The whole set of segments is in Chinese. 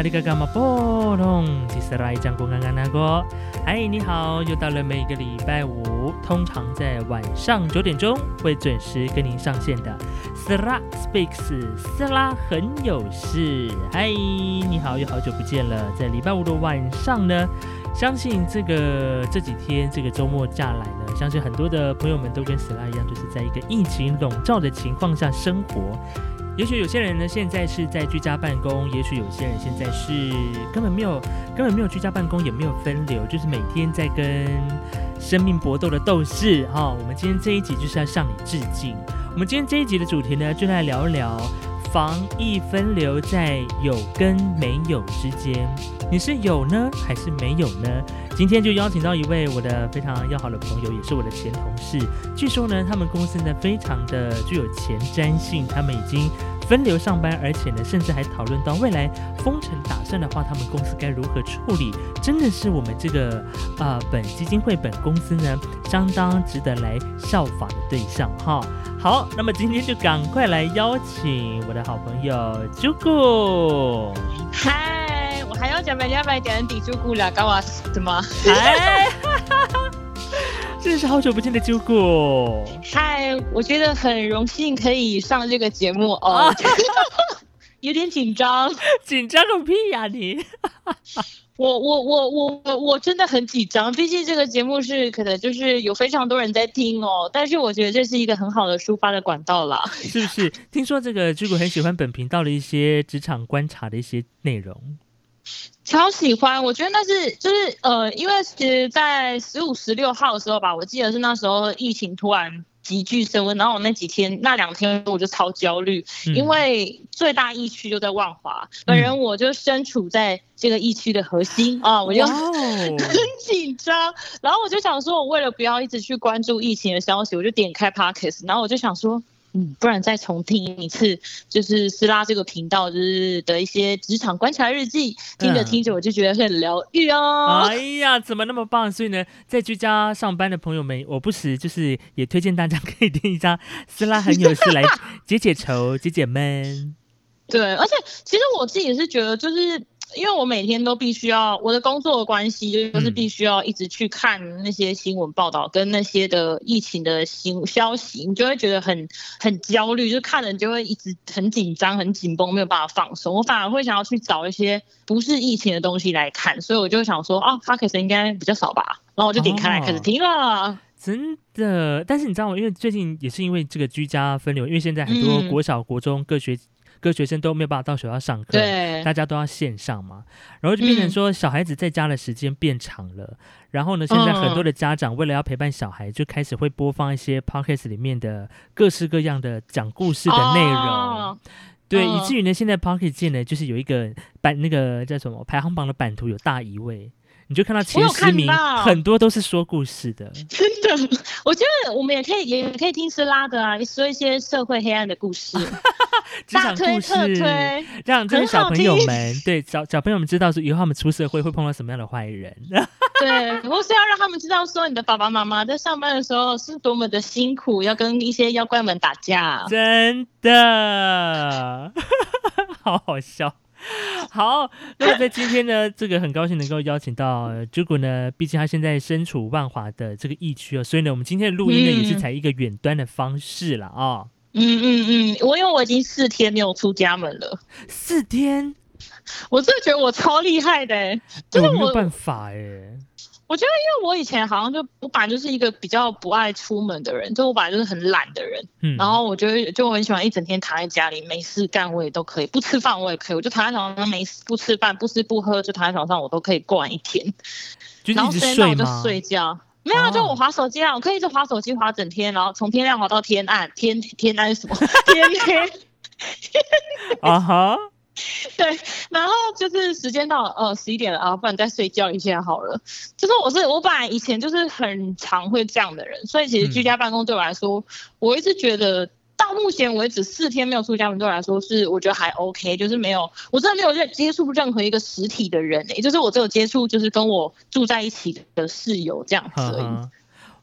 萨利嘎嘎马波隆，斯拉伊张公安安那个，嗨，你好，又到了每个礼拜五，通常在晚上九点钟会准时跟您上线的斯拉 speaks，斯拉很有事，嗨，你好，又好久不见了，在礼拜五的晚上呢，相信这个这几天这个周末假来呢，相信很多的朋友们都跟斯拉一样，就是在一个疫情笼罩的情况下生活。也许有些人呢，现在是在居家办公；也许有些人现在是根本没有、根本没有居家办公，也没有分流，就是每天在跟生命搏斗的斗士。哈，我们今天这一集就是要向你致敬。我们今天这一集的主题呢，就来聊一聊防疫分流在有跟没有之间，你是有呢，还是没有呢？今天就邀请到一位我的非常要好的朋友，也是我的前同事。据说呢，他们公司呢非常的具有前瞻性，他们已经分流上班，而且呢，甚至还讨论到未来封城打算的话，他们公司该如何处理。真的是我们这个啊本基金会本公司呢，相当值得来效仿的对象哈。好，那么今天就赶快来邀请我的好朋友 Jugo。嗨，我还要讲人家买点底猪骨了，搞我什么？哎，真的是好久不见的 Jugo。嗨，我觉得很荣幸可以上这个节目哦，有点紧张。紧张个屁呀你！我我我我我我真的很紧张，毕竟这个节目是可能就是有非常多人在听哦，但是我觉得这是一个很好的抒发的管道啦。是不是？听说这个 Jugo 很喜欢本频道的一些职场观察的一些内容。超喜欢，我觉得那是就是呃，因为其实，在十五、十六号的时候吧，我记得是那时候疫情突然急剧升温，然后我那几天那两天我就超焦虑，因为最大疫区就在万华，本人我就身处在这个疫区的核心啊，我就 很紧张，然后我就想说，我为了不要一直去关注疫情的消息，我就点开 Parkes，然后我就想说。嗯，不然再重听一次，就是斯拉这个频道就是的一些职场观察日记，听着听着我就觉得很疗愈哦。哎呀，怎么那么棒？所以呢，在居家上班的朋友们，我不时就是也推荐大家可以听一下斯拉很有事来解解愁、解解闷。对，而且其实我自己也是觉得，就是。因为我每天都必须要我的工作的关系，就是必须要一直去看那些新闻报道跟那些的疫情的新消息，你就会觉得很很焦虑，就看了你就会一直很紧张、很紧绷，没有办法放松。我反而会想要去找一些不是疫情的东西来看，所以我就想说啊 f o c u s 应该比较少吧，然后我就点开来开始听了。真的，但是你知道吗？因为最近也是因为这个居家分流，因为现在很多国小、国中各学。各学生都没有办法到学校上课，对，大家都要线上嘛，然后就变成说小孩子在家的时间变长了。然后呢，现在很多的家长为了要陪伴小孩，就开始会播放一些 podcast 里面的各式各样的讲故事的内容，对，以至于呢，现在 Pocket 界呢，就是有一个版那个叫什么排行榜的版图有大移位。你就看到前十名，很多都是说故事的。真的，我觉得我们也可以，也可以听斯拉的啊，说一些社会黑暗的 故事，大推特推，让这些小朋友们，对小小朋友们知道说以后他们出社会会碰到什么样的坏人。对，我是要让他们知道说你的爸爸妈妈在上班的时候是多么的辛苦，要跟一些妖怪们打架。真的，好好笑。好，那么在今天呢，这个很高兴能够邀请到 Jugo 呢，毕竟他现在身处万华的这个疫区哦，所以呢，我们今天的录音呢也是采一个远端的方式了啊。嗯嗯嗯，我因为我已经四天没有出家门了，四天，我真的觉得我超厉害的，真的没有办法哎。我觉得，因为我以前好像就我本来就是一个比较不爱出门的人，就我本来就是很懒的人。嗯。然后我觉得，就我很喜欢一整天躺在家里没事干，我也都可以不吃饭，我也可以，我就躺在床上没事不吃饭不吃不喝就躺在床上，我都可以过完一天。然后睡我就睡觉，没有，就我划手机啊，我可以一直划手机划整天，然后从天亮划到天暗，天天暗什么？天黑。啊哈。对，然后就是时间到了，呃，十一点了啊，不然再睡觉一下好了。就是我是我本来以前就是很常会这样的人，所以其实居家办公对我来说，我一直觉得到目前为止四天没有出家门对我来说是我觉得还 OK，就是没有我真的没有在接触任何一个实体的人，也就是我只有接触就是跟我住在一起的室友这样子而已。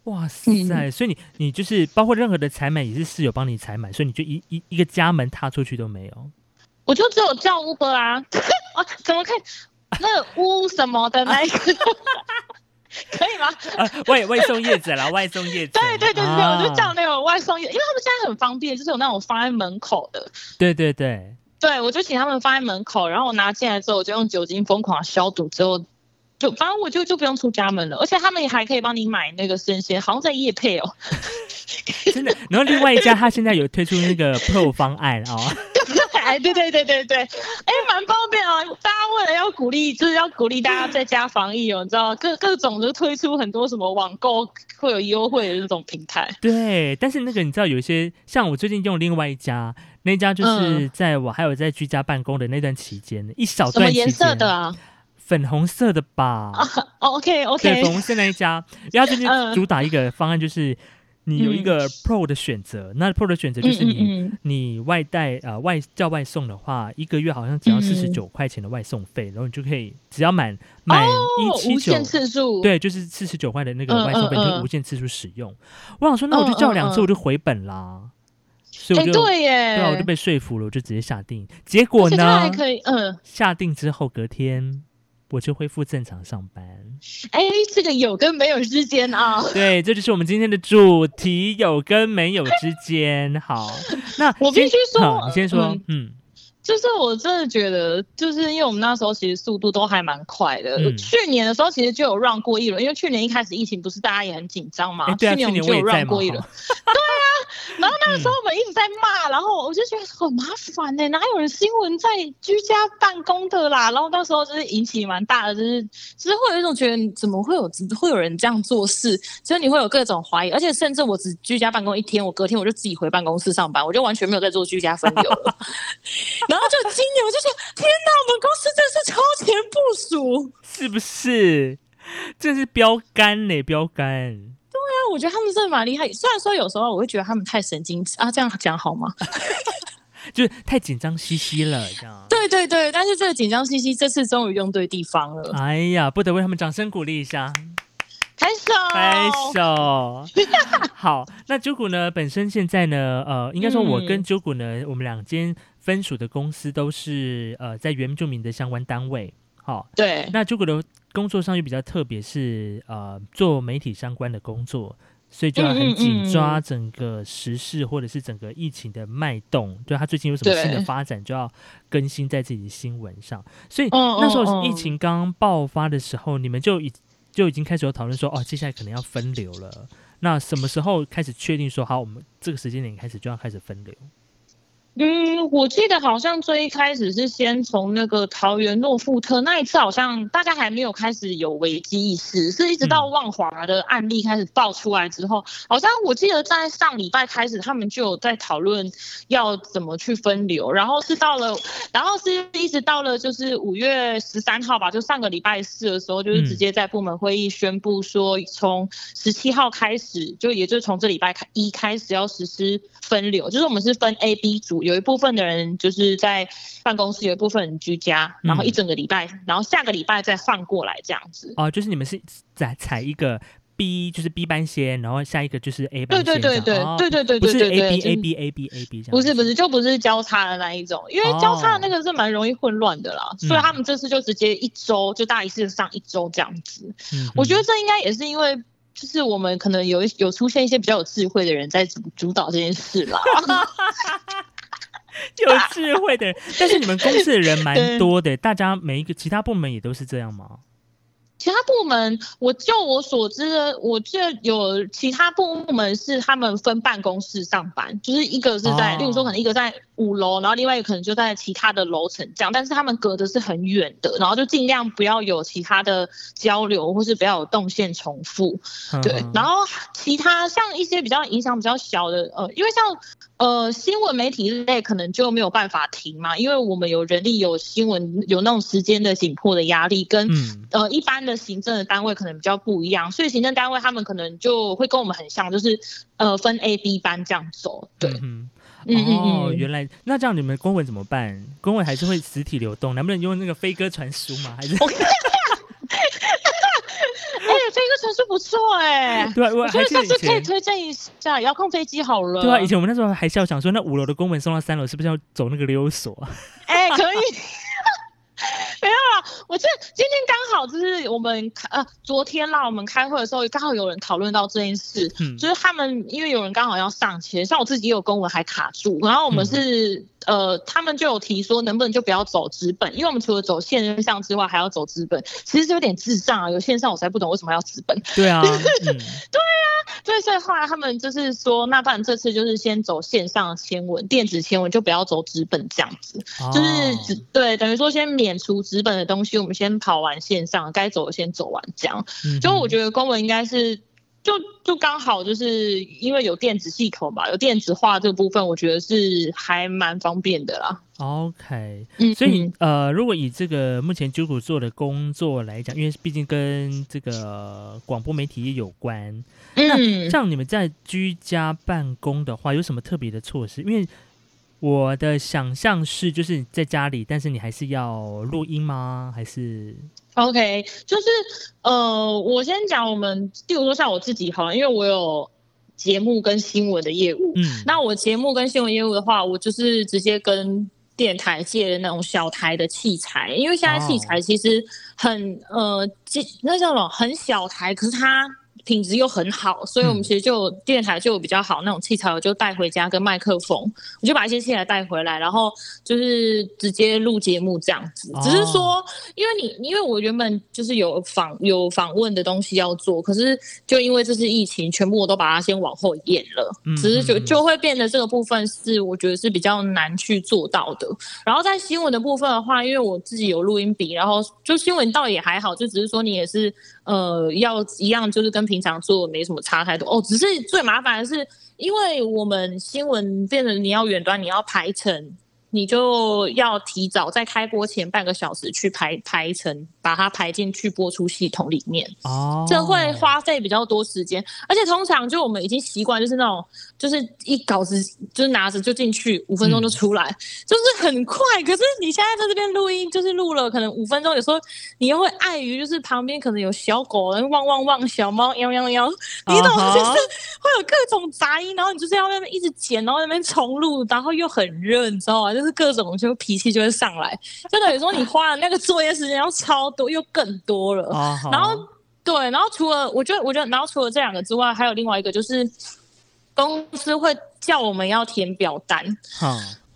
哇塞！所以你你就是包括任何的采买也是室友帮你采买，所以你就一一一个家门踏出去都没有。我就只有叫 Uber 啊，啊，怎么可以那个乌什么的那一个，可以吗？啊，外外送叶子啦，外送叶子。对对对对，啊我就叫那个外送叶，因为他们现在很方便，就是有那种放在门口的。对对对，对，我就请他们放在门口，然后我拿进来之后，我就用酒精疯狂消毒，之后就反正我就就不用出家门了，而且他们也还可以帮你买那个生鲜，好像在夜配哦。真的。然后另外一家，他现在有推出那个 Pro 方案哦。哎，对对对对对，哎，蛮方便啊！大家为了要鼓励，就是要鼓励大家在家防疫哦，你知道各各种就推出很多什么网购会有优惠的那种平台。对，但是那个你知道，有一些像我最近用另外一家，那家就是嗯在我还有在居家办公的那段期间，一小什么段期颜色的啊？粉红色的吧？哦，OK OK 粉红色那一家，因为它最近嗯主打一个方案，就是你有一个 Pro 的选择，那 Pro 的选择就是你。嗯嗯你外带呃外叫外送的话，一个月好像只要嗯四十九块钱的外送费，然后你就可以只要满满一哦，七九，次数，，对，就是四十九块的那个嗯外送费，就嗯无限次数使用。我想说，那我就叫两次，我就回本啦。所以哎，我就对耶，对啊，我就被说服了，我就直接下定。结果呢还，可以，嗯，下定之后隔天我就恢复正常上班。哎，这个有跟没有之间啊，对，这就是我们今天的主题，有跟没有之间。好，那 我必须说好你先说嗯，嗯就是我真的觉得，就是因为我们那时候其实速度都还蛮快的。嗯去年的时候其实就有让过一轮，因为去年一开始疫情不是大家也很紧张嘛，哎对啊去年我们就有让过一轮。对啊，然后那个时候嗯我们一直在骂，然后我就觉得很麻烦呢、哪有人新闻在居家办公的啦？然后那时候就是引起蛮大的，就是就是会有一种觉得怎么会有会有人这样做事，所以你会有各种怀疑，而且甚至我只居家办公一天，我隔天我就自己回办公室上班，我就完全没有在做居家分流了。然后就今年我就说，天哪，我们公司真是超前部署。是不是？这是标杆呢，标杆。那我觉得他们真的蛮厉害，虽然说有时候我会觉得他们太神经质啊，这样讲好吗？就是太紧张兮兮了，这样。对对对，但是这个紧张兮兮这次终于用对地方了，哎呀，不得为他们掌声鼓励一下，拍手拍手。好，那九谷呢？本身现在呢，呃，应该说我跟嗯九谷呢，我们两间分属的公司都是呃在原住民的相关单位。好，对，那九谷的工作上又比较特别，是呃做媒体相关的工作，所以就要很紧抓整个时事或者是整个疫情的脉动，就他最近有什么新的发展，就要更新在自己的新闻上。所以嗯那时候疫情刚爆发的时候，你们就已就已经开始有讨论说，哦，接下来可能要分流了。那什么时候开始确定说，好，我们这个时间点开始就要开始分流？嗯，我记得好像最一开始是先从那个桃园诺富特那一次，好像大家还没有开始有危机意识，是一直到嗯。万华的案例开始爆出来之后，好像我记得在上礼拜开始，他们就有在讨论要怎么去分流，然后是到了，然后是一直到了就是五月十三号吧，就上个礼拜四的时候，就是直接在部门会议宣布说，从十七号开始，就也就是从这礼拜开一开始要实施分流，就是我们是分 A、B 组，有一部分的人就是在办公室，有一部分人居家，然后一整个礼拜，然后下个礼拜再换过来这样子。哦、就是你们是采采一个 B，就是 B 班先，然后下一个就是 A 班对对对对哦对对对不是 A 对 B 就 A 是 B A B A B 这样，不是不是，就不是交叉的那一种，因为交叉的那个是蛮容易混乱的啦，所以他们这次就直接一周就大一次上一周这样子。嗯，我觉得这应该也是因为，就是我们可能有一有出现一些比较有智慧的人在主主导这件事啦。有智慧的人，但是你们公司的人 蛮多的，大家每一个其他部门也都是这样吗？其他部门，我就我所知的，我记得有其他部门是他们分办公室上班，就是一个是在，哦例如说可能一个在五楼，然后另外一个可能就在其他的楼层这样，但是他们隔的是很远的，然后就尽量不要有其他的交流，或是不要有动线重复。对嗯，然后其他像一些比较影响比较小的，呃，因为像呃新闻媒体类可能就没有办法停嘛，因为我们有人力、有新闻、有那种时间的紧迫的压力，跟、嗯呃一般的行政的单位可能比较不一样，所以行政单位他们可能就会跟我们很像，就是呃分 A、B 班这样走。对，嗯嗯嗯嗯。原来那这样你们公文怎么办？公文还是会实体流动，能不能用那个飞鸽传书吗？还是 不错哎。对，我觉得下次可以推荐一下遥控飞机好了。对啊，以前我们那时候还笑想说，那五楼的公文送到三楼，是不是要走那个溜索？哎，可以。我这今天刚好就是我们呃昨天啦，我们开会的时候刚好有人讨论到这件事，嗯就是他们因为有人刚好要上前，像我自己也有公文还卡住，然后我们是呃他们就有提说能不能就不要走纸本，因为我们除了走线上之外还要走纸本，其实是有点智障啊，有线上我才不懂为什么要纸本。对啊，对啊，对，所以后来他们就是说，那不然这次就是先走线上签文，电子签文就不要走纸本这样子，就是对等于说先免除。纸本的东西，我们先跑完线上，该走的先走完，这样。就我觉得公文应该是，就就刚好就是因为有电子系统吧，有电子化这个部分，我觉得是还蛮方便的啦。OK，所以呃，如果以这个目前九股做的工作来讲，因为毕竟跟这个广播媒体也有关，那像你们在居家办公的话，有什么特别的措施？因为我的想象是，就是在家里，但是你还是要录音吗？还是？OK，就是呃，我先讲我们，例如说像我自己哈，因为我有节目跟新闻的业务，嗯，那我节目跟新闻业务的话，我就是直接跟电台借的那种小台的器材，因为现在器材其实很呃，那叫什么很小台，可是它。品质又很好，所以我们其实就电台就比较好那种器材，我就带回家跟麦克风，我就把一些器材带回来，然后就是直接录节目这样子。只是说，因为你因为我原本就是有访有访问的东西要做，可是就因为这次疫情，全部我都把它先往后延了。只是就就会变得这个部分是我觉得是比较难去做到的。然后在新闻的部分的话，因为我自己有录音笔，然后就新闻倒也还好，就只是说你也是呃要一样，就是跟平。常做没什么差太多哦，只是最麻烦的是，因为我们新闻变成你要远端，你要排成。你就要提早在开播前半个小时去排排成，把它排进去播出系统里面。哦，这会花费比较多时间，而且通常就我们已经习惯，就是那种就是一稿子就是拿着就进去，五分钟就出来，就是很快。可是你现在在这边录音，就是录了可能五分钟，有时候你又会碍于就是旁边可能有小狗人汪汪汪，小猫喵喵喵，你懂吗？就是会有各种杂音，然后你就是要那边一直剪，然后那边重录，然后又很热，你知道吗？就是各种就脾气就会上来，就等于说你花的那个作业时间要超多，又更多了。然后对，然后除了我觉得，我觉得，然后除了这两个之外，还有另外一个就是公司会叫我们要填表单。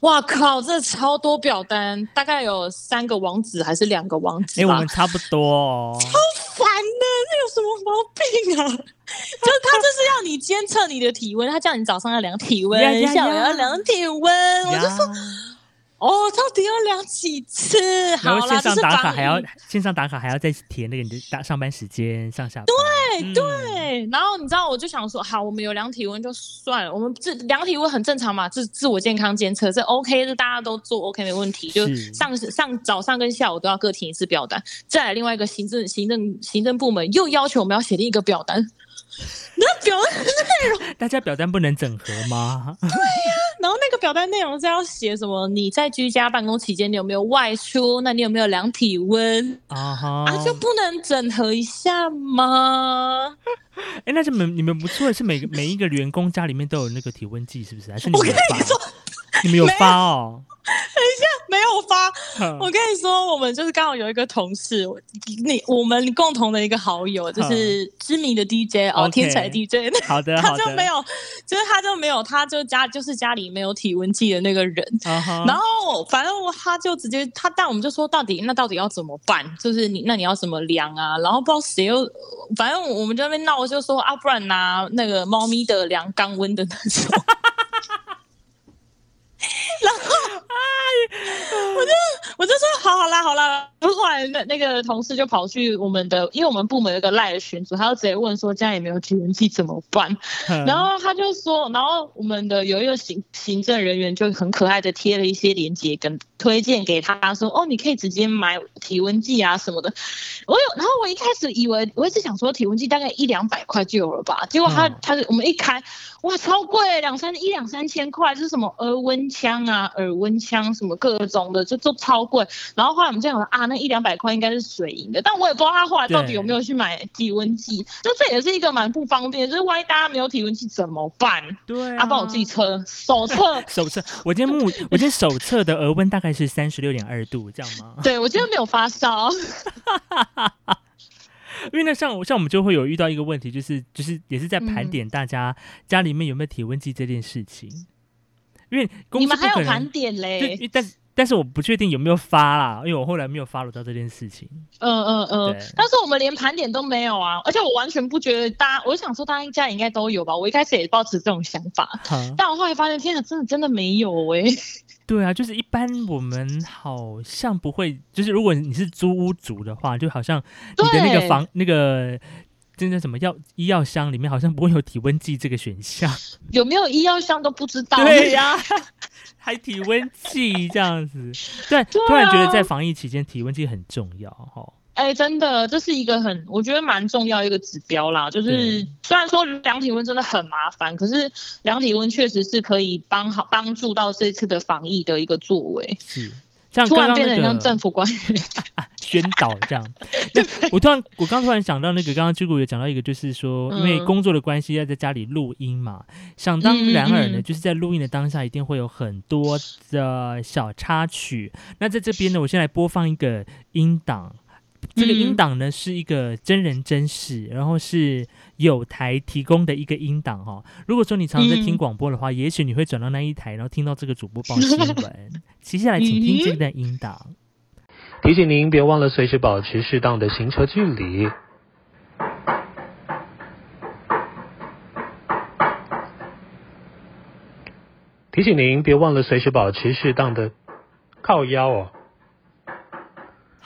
哇靠，这超多表单，大概有三个网址还是两个网址？哎，我们差不多。超烦的，这有什么毛病啊？就是他就是要你监测你的体温，他叫你早上要量体温，下午要量体温，我就说。哦，到底要量几次？然后线上打卡还要线上打卡还要再填那个你的打上班时间上下班。对对，然后你知道我就想说，好，我们有量体温就算了，我们这量体温很正常嘛，自自我健康监测这 OK，这大家都做 OK 没问题。就上上早上跟下午都要各填一次表单。再来另外一个行政行政行政部门又要求我们要写另一个表单。那表单内容，大家表单不能整合吗？对呀，然后那个表单内容是要写什么？你在居家办公期间，你有没有外出？那你有没有量体温？啊哈，啊就不能整合一下吗？哎，那是们你们不错，是每个每一个员工家里面都有那个体温计，是不是？还是我跟你说，你们有发哦？等一下，没有发。我跟你说，我们就是刚好有一个同事，你我们共同的一个好友，就是知名的 DJ 哦，天才 DJ。好的，他就没有，就是他就没有，他就家就是家里没有体温计的那个人。然后反正他就直接他，但我们就说到底那到底要怎么办？就是你那你要怎么量啊？然后不知道谁又，反正我们在那边闹，就说啊，不然拿那个猫咪的量肛温的那种。然后，我就我就说，好好啦，好啦。后来那那个同事就跑去我们的，因为我们部门有个赖的群组，他就直接问说，家里没有体温计怎么办？然后他就说，然后我们的有一个行行政人员就很可爱的贴了一些链接跟推荐给他，说，哦，你可以直接买体温计啊什么的。我有，然后我一开始以为，我一直想说体温计大概一两百块就有了吧，结果他他我们一开，哇，超贵，两三一两三千块，就是什么额温枪啊、耳温枪什么各种的，就都超贵。然后后来我们这样啊，那一两百块应该是水银的，但我也不知道他后来到底有没有去买体温计，就这也是一个蛮不方便，就是万一大家没有体温计怎么办？对啊，帮我自己测手测，手测，我今天目 我今天手测的额温大概是三十六点二度，这样吗？对我今天没有发烧，因为那像我像我们就会有遇到一个问题，就是就是也是在盘嗯点大家家里面有没有体温计这件事情，因为公你司不可能们还有盘点，嘞。因，为但但是我不确定有没有发啦，因为我后来没有 follow 到这件事情。嗯嗯嗯，但是我们连盘点都没有啊，而且我完全不觉得大家，我想说大家应该都有吧，我一开始也抱持这种想法，但我后来发现，天哪，真的真的没有哎、对啊，就是一般我们好像不会，就是如果你是租屋族的话，就好像你的那个房那个。真的什么药医药箱里面好像不会有体温计这个选项，有没有医药箱都不知道。对 呀、还体温计这样子，对，突然觉得在防疫期间体温计很重要哈。哎、真的，这是一个很，我觉得蛮重要一个指标啦。就是虽然说量体温真的很麻烦，可是量体温确实是可以帮好帮助到这次的防疫的一个作为。是，像突然变得很像政府官员。宣导这样。那我突然，我刚突然想到那个，刚刚朱古有讲到一个，就是说，因为嗯工作的关系要在家里录音嘛，想当然尔呢，就是在录音的当下，一定会有很多的小插曲。那在这边呢，我先来播放一个音档。这个音嗯档呢是一个真人真事，然后是有台提供的一个音档哈、如果说你常常在听嗯广播的话，也许你会转到那一台，然后听到这个主播报新闻。接下来请听这段音档。提醒您，别忘了随时保持适当的行车距离。提醒您，别忘了随时保持适当的靠腰哦。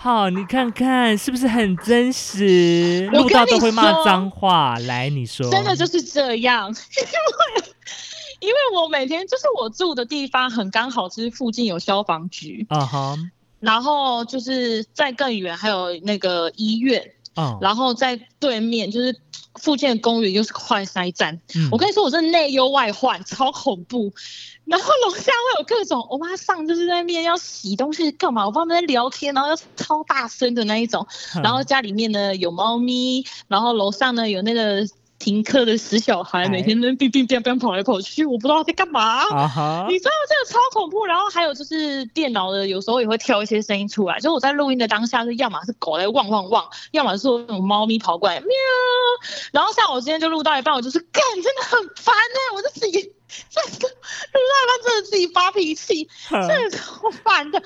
好，你看看是不是很真实？我录到都会骂脏话。来，你说，真的就是这样，因为因为我每天就是我住的地方很刚好，就是附近有消防局，啊哈，然后就是在更远还有那个医院，嗯，然后在对面就是附近的公园又是快塞站。嗯我跟你说，我真的内忧外患，超恐怖。然后楼下会有各种欧巴上，就是在那边要洗东西干嘛？我爸他们在聊天，然后又超大声的那一种。嗯然后家里面呢有猫咪，然后楼上呢有那个停课的死小孩，哎。每天在乒乒乓乓跑来跑去，我不知道他在干嘛。啊，你知道这个超恐怖，然后还有就是电脑的有时候也会跳一些声音出来，就我在录音的当下是要么是狗在汪汪汪，要么是那种猫咪跑过来喵，然后像我今天就录到一半，我就是干真的很烦哎、我就自己在录到一半真的 自己发脾气，真的超烦的。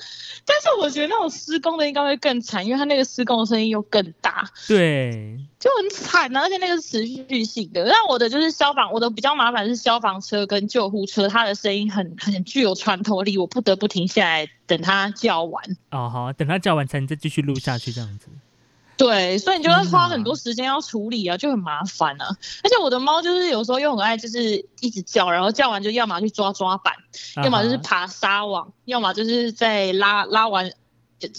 但是我觉得那种施工的应该会更惨，因为他那个施工的声音又更大。对，就很惨啊，而且那个是持续性的。那我的就是消防，我的比较麻烦是消防车跟救护车，它的声音很很具有穿透力，我不得不停下来等它叫完。哦好，等它叫完才能再继续录下去，这样子。对，所以你就会花很多时间要处理啊，就很麻烦啊。而且我的猫就是有时候又很爱，就是一直叫，然后叫完就要么去抓抓板，要么就是啊爬沙网，要么就是在拉拉完。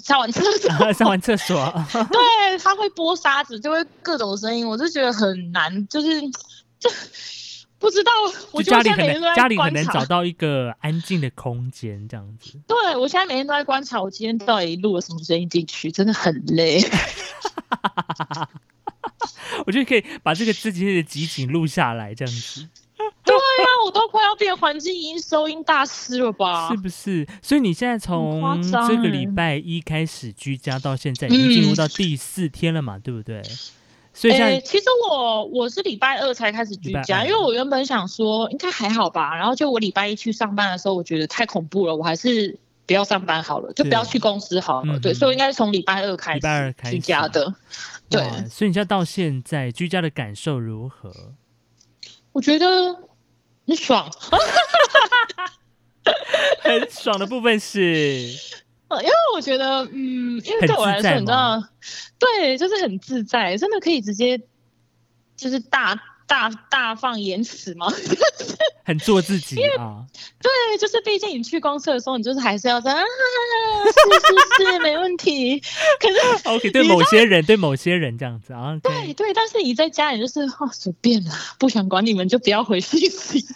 上完厕所，上完厕所，对，它会拨沙子，就会各种声音，我就觉得很难，就是就 不知道，我家里很难，得现在家里很观察难找到一个安静的空间，这样子。对我现在每天都在观察，我今天到底录了什么声音进去，真的很累。我觉得可以把这个自己的集锦录下来，这样子对啊，我都快要变环境音收音大师了吧是？不是？所以你现在从这个欸礼拜一开始居家到现在，已经进入嗯到第四天了嘛，对不对？所以现在诶其实我我是礼拜二才开始居家，因为我原本想说应该还好吧，然后就我礼拜一去上班的时候，我觉得太恐怖了，我还是不要上班好了，就不要去公司好了。嗯对，所以我应该是从礼拜二开始居家的。对，所以你现在到现在居家的感受如何？我觉得很爽。很爽的部分是，呃因为我觉得，嗯，因为很对我来说，你知道，对，就是很自在，真的可以直接就是大大大放言辞吗？很做自己啊。对，就是毕竟你去公厕的时候，你就是还是要在啊，是是是，没问题。可是 OK，对某些人，对某些人这样子啊。对对，但是你在家里就是哦随便啦，不想管你们就不要回信息。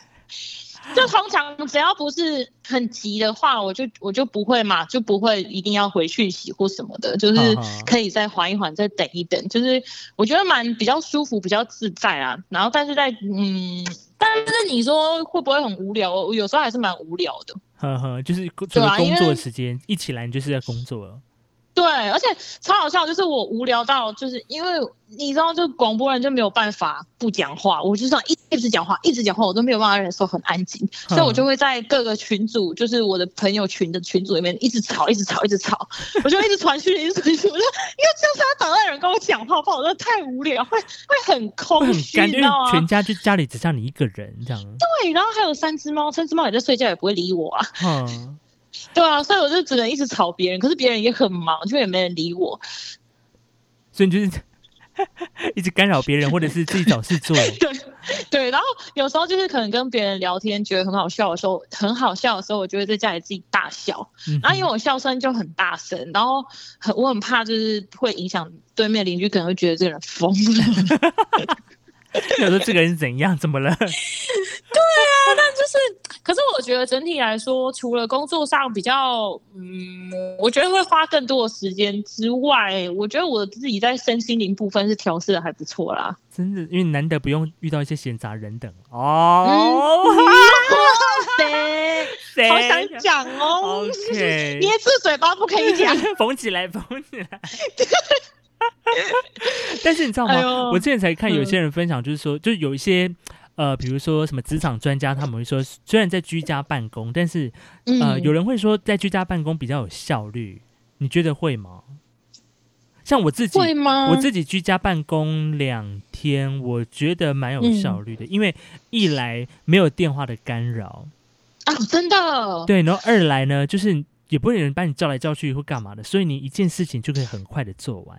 就通常只要不是很急的话，我就我就不会嘛，就不会一定要回去洗或什么的，就是可以再缓一缓，再等一等，就是我觉得蛮比较舒服，比较自在啊。然后但是在嗯，但是你说会不会很无聊？我有时候还是蛮无聊的。呵呵，就是除了工作时间，一起来你就是在工作了。对，而且超好笑，就是我无聊到，就是因为你知道，就广播人就没有办法不讲话，我就这样一一直讲话，一直讲话，我都没有办法忍受很安静，所以我就会在各个群组，就是我的朋友群的群组里面一直吵，一直吵，一直吵，我就一直传讯息，一直传讯息，我说因为就是要找到有人跟我讲话，不然我真的太无聊，会会很空虚，很干，因为你知道吗？全家就家里只剩你一个人这样。对，然后还有三只猫，三只猫也在睡觉，也不会理我啊。嗯，对啊，所以我就只能一直吵别人，可是别人也很忙，就也没人理我。所以你就是 一直干扰别人，或者是自己找事做。对对，然后有时候就是可能跟别人聊天，觉得很好笑的时候，很好笑的时候，我就会在家里自己大笑。嗯然后因为我笑声就很大声，然后很我很怕就是会影响对面邻居，可能会觉得这个人疯了。有时候这个人是怎样，怎么了？对啊，但就是，可是我觉得整体来说，除了工作上比较，嗯，我觉得会花更多的时间之外，我觉得我自己在身心灵部分是调试的还不错啦。真的，因为难得不用遇到一些闲杂人等哦。对，谁好想讲哦。捏住嘴巴不可以讲。缝起来，缝起来。但是你知道吗？哎我之前才看有嗯些人分享，就是说，就有一些呃，比如说什么职场专家，他们会说，虽然在居家办公，但是呃，嗯有人会说在居家办公比较有效率，你觉得会吗？像我自己，会吗？我自己居家办公两天，我觉得蛮有嗯效率的，因为一来没有电话的干扰，啊，真的。对，然后二来呢，就是也不会有人把你叫来叫去或干嘛的，所以你一件事情就可以很快的做完。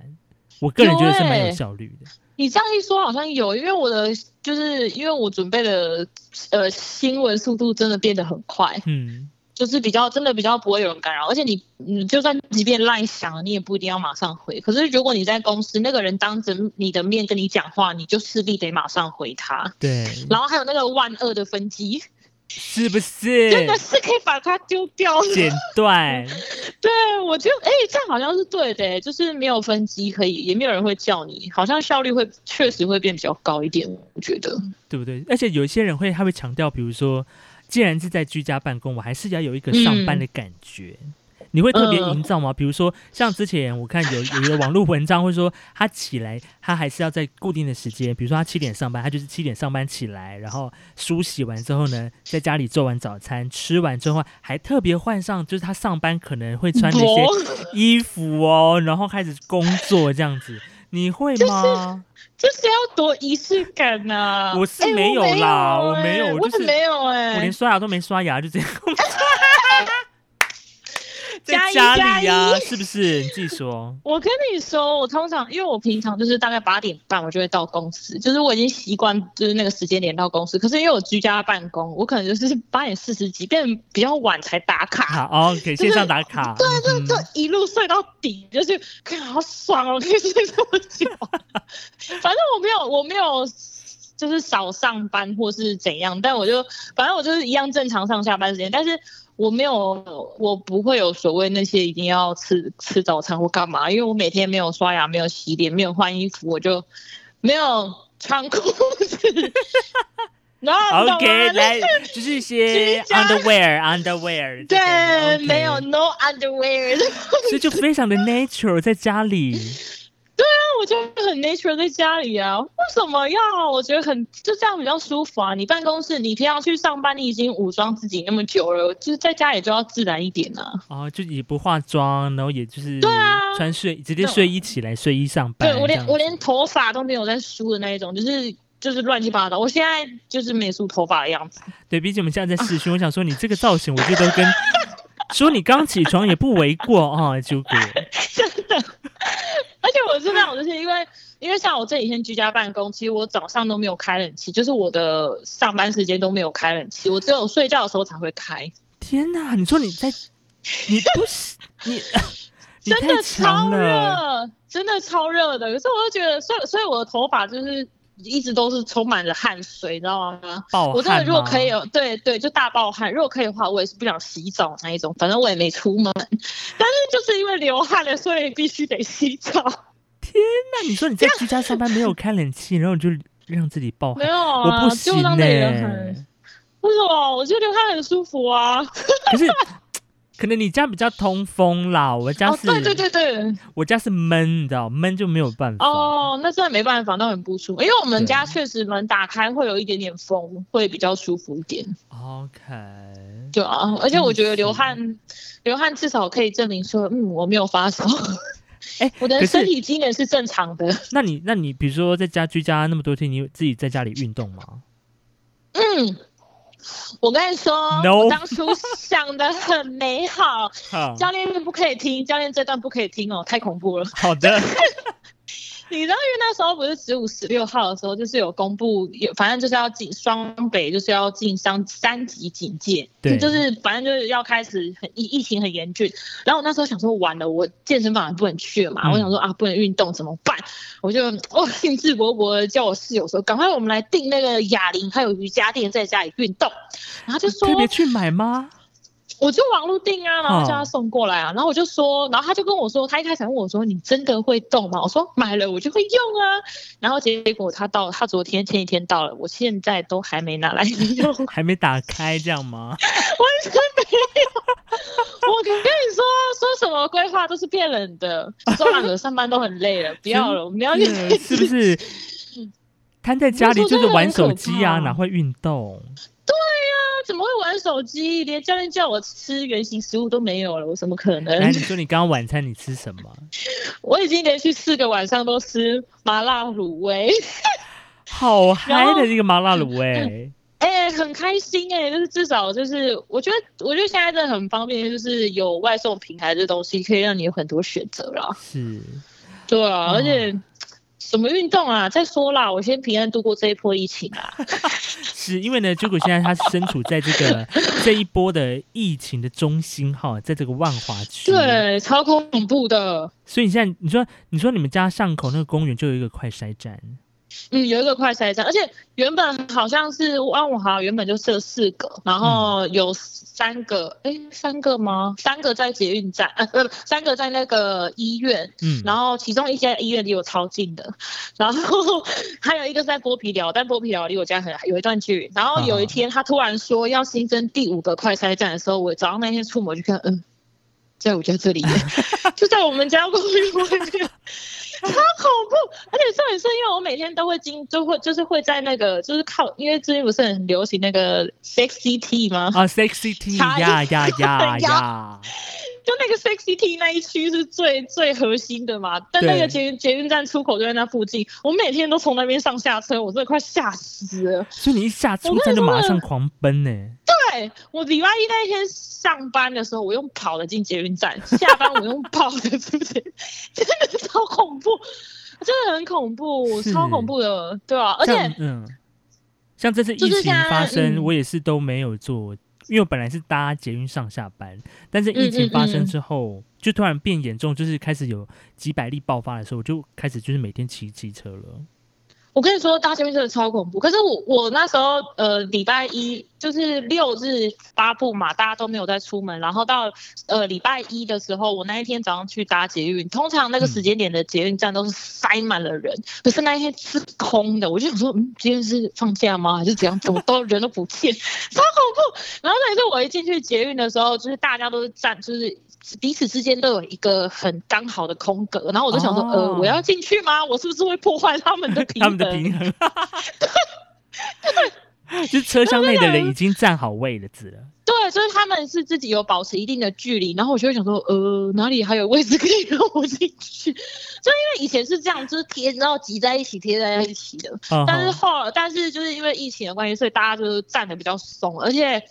我个人觉得是蛮有效率的。你这样一说，好像有，因为我的就是因为我准备的呃新闻速度真的变得很快，嗯，就是比较真的比较不会有人干扰，而且你你就算即便赖想了，你也不一定要马上回。可是如果你在公司，那个人当着你的面跟你讲话，你就势必得马上回他。对，然后还有那个万恶的分机，是不是真的是可以把它丢掉。剪断？对，我觉得哎、这样好像是对的、就是没有分机可以，也没有人会叫你，好像效率会确实会变比较高一点，我觉得。对不对？而且有一些人会，他会强调，比如说，既然是在居家办公，我还是要有一个上班的感觉。你会特别嗯营造吗？比如说，像之前我看有有一个网络文章会说，他起来，他还是要在固定的时间，比如说他七点上班，他就是七点上班起来，然后梳洗完之后呢，在家里做完早餐，吃完之后还特别换上就是他上班可能会穿的一些 衣服哦，然后开始工作这样子。你会吗？就是要多仪式感呐、我是哎没有啦我没有哎我就是没有哎、我连刷牙都没刷牙，就这样。家里呀、一是不是？你自己说。我跟你说，我通常因为我平常就是大概八点半我就会到公司，就是我已经习惯就是那个时间点到公司。可是因为我居家办公，我可能就是八点四十几，变得比较晚才打卡。好，OK，线上打卡。对对就一路睡到底，就是看好爽哦，可以睡这么久。反正我没有，我没有，就是少上班或是怎样，但我就反正我就是一样正常上下班时间，但是我没有，我不会有所谓那些一定要吃吃早餐或干嘛，因为我每天没有刷牙，没有洗脸，没有换衣服，我就没有穿裤子。然后 OK，来，就是一些 underwear underwear。对没有 no underwear。所以就非常的 natural 在家里。我就很 natural 在家里啊，为什么要？我觉得很就这样比较舒服啊。你办公室，你平常去上班，你已经武装自己那么久了，就是在家里就要自然一点啊。哦，就也不化妆，然后也就是对啊穿睡直接睡衣起来，睡衣上班。对我连我连头发都没有在梳的那一种，就是就是乱七八糟。我现在就是没梳头发的样子。对，毕竟我们现在在试训，我想说你这个造型，我觉得跟 说你刚起床也不为过啊，纠葛。而且我是那种，就是因为因为像我这几天居家办公，其实我早上都没有开冷气，就是我的上班时间都没有开冷气，我只有睡觉的时候才会开。天哪，你说你在，你不是你，你 真的超。热，真的超热的。可是我就觉得，所以所以我的头发就是一直都是充满着汗水，你知道吗？暴我真的如果可以有，对对，就大暴汗。如果可以的话，我也是不想洗澡那一种，反正我也没出门。但是就是因为流汗了，所以必须得洗澡。天哪你说你在居家上班没有开冷气，然后你就让自己暴没，有啊，我不行呢、就让那流汗。为什么？我觉得流汗很舒服啊。可是可能你家比较通风啦，我家哦，是，对对对对，我家是闷，你知道，闷就没有办法。哦，那真的没办法，那很不舒服。因为我们家确实门打开会有一点点风，会比较舒服一点。OK，对啊，而且我觉得流汗，流汗至少可以证明说，嗯，我没有发烧，哎、我的身体机能是正常的。那你那你比如说在家居家那么多天，你自己在家里运动吗？嗯，我跟你说 No 我当初想的很美好，好。教练不可以听，教练这段不可以听哦，太恐怖了。好的，你知道，因为那时候不是十五、十六号的时候，就是有公布，有反正就是要进双北，就是要进三三级警戒，对就是反正就是要开始很疫疫情很严峻。然后我那时候想说，完了，我健身房也不能去了嘛，嗯我想说啊，不能运动怎么办？我就哦兴致勃勃的叫我室友说，赶快我们来订那个哑铃还有瑜伽垫，在家里运动。然后就说特别去买吗？我就网络订啊，然后叫他哦送过来啊，然后我就说，然后他就跟我说，他一开始还问我说，你真的会动吗？我说买了我就会用啊，然后结果他到他昨天前一天到了，我现在都还没拿来用，完 还没打开这样吗？完全没有。我跟你说，说什么规划都是骗人的，算了，上班都很累了，不要了，我们要去是不是？瘫在家里就是玩手机啊，哪会运动？怎么会玩手机？连教练叫我吃原形食物都没有了，我怎么可能来，？你说你刚刚晚餐你吃什么？我已经连续四个晚上都吃麻辣卤味。好嗨的一个麻辣卤味，哎、很开心哎、就是至少就是，我觉得我觉得现在真的很方便，就是有外送平台这东西，可以让你有很多选择啦。是对啊，哦而且什么运动啊？再说啦，我先平安度过这一波疫情啊。是因为呢，结果现在他身处在这个 这一波的疫情的中心哈，在这个万华区，，对，超恐怖的。所以你现在你说你说你们家巷口那个公园就有一个快筛站，嗯，有一个快筛站，而且原本好像是万五好像原本就设四个，然后有三个，哎、三个吗？三个在捷运站，呃，不，三个在那个医院，嗯，然后其中一家医院离我超近的，然后还有一个是在剥皮寮，但剥皮寮离我家很有一段距离。然后有一天他突然说要新增第五个快筛站的时候，我早上那天出门就看，嗯，在我家这里，就在我们家公寓外面。超恐怖！而且重点是因为我每天都会经，就会就是会在那个，就是靠，因为最近不是很流行那个 sexy T 吗？啊，sexy T 茶呀呀 呀呀呀，就那个 sexy T 那一区是最最核心的嘛，但那个捷运捷运站出口就在那附近，我每天都从那边上下车，我真的快吓死了。所以你一下出站就马上狂奔呢，对我礼拜一那一天上班的时候，我用跑的进捷运站，下班我用跑的出去，真的超恐怖，真的很恐怖，超恐怖的，对啊，而且嗯，像这次疫情发生，嗯。我也是都没有做，因为我本来是搭捷运上下班，但是疫情发生嗯。嗯嗯之后，就突然变严重，就是开始有几百例爆发的时候，我就开始就是每天骑骑车了。我跟你说，搭捷运真的超恐怖。可是我我那时候呃礼拜一就是六日发布嘛，大家都没有再出门。然后到呃礼拜一的时候，我那一天早上去搭捷运，通常那个时间点的捷运站都是塞满了人，可是那一天是空的。我就想说，嗯，今天是放假吗？还是怎样？怎么都人都不见，超恐怖。然后那一次我一进去捷运的时候，就是大家都是站，就是。彼此之间都有一个很刚好的空格，然后我就想说，哦呃，我要进去吗？我是不是会破坏他们的平衡他衡？们的平衡，就车厢内的人已经站好位了，子了。对，就是他们是自己有保持一定的距离，然后我就会想说，呃，哪里还有位置可以让我进去？就因为以前是这样，就是贴，然后挤在一起，贴在一起的。嗯但是哼后，但是就是因为疫情的关系，所以大家就是站的比较松，而且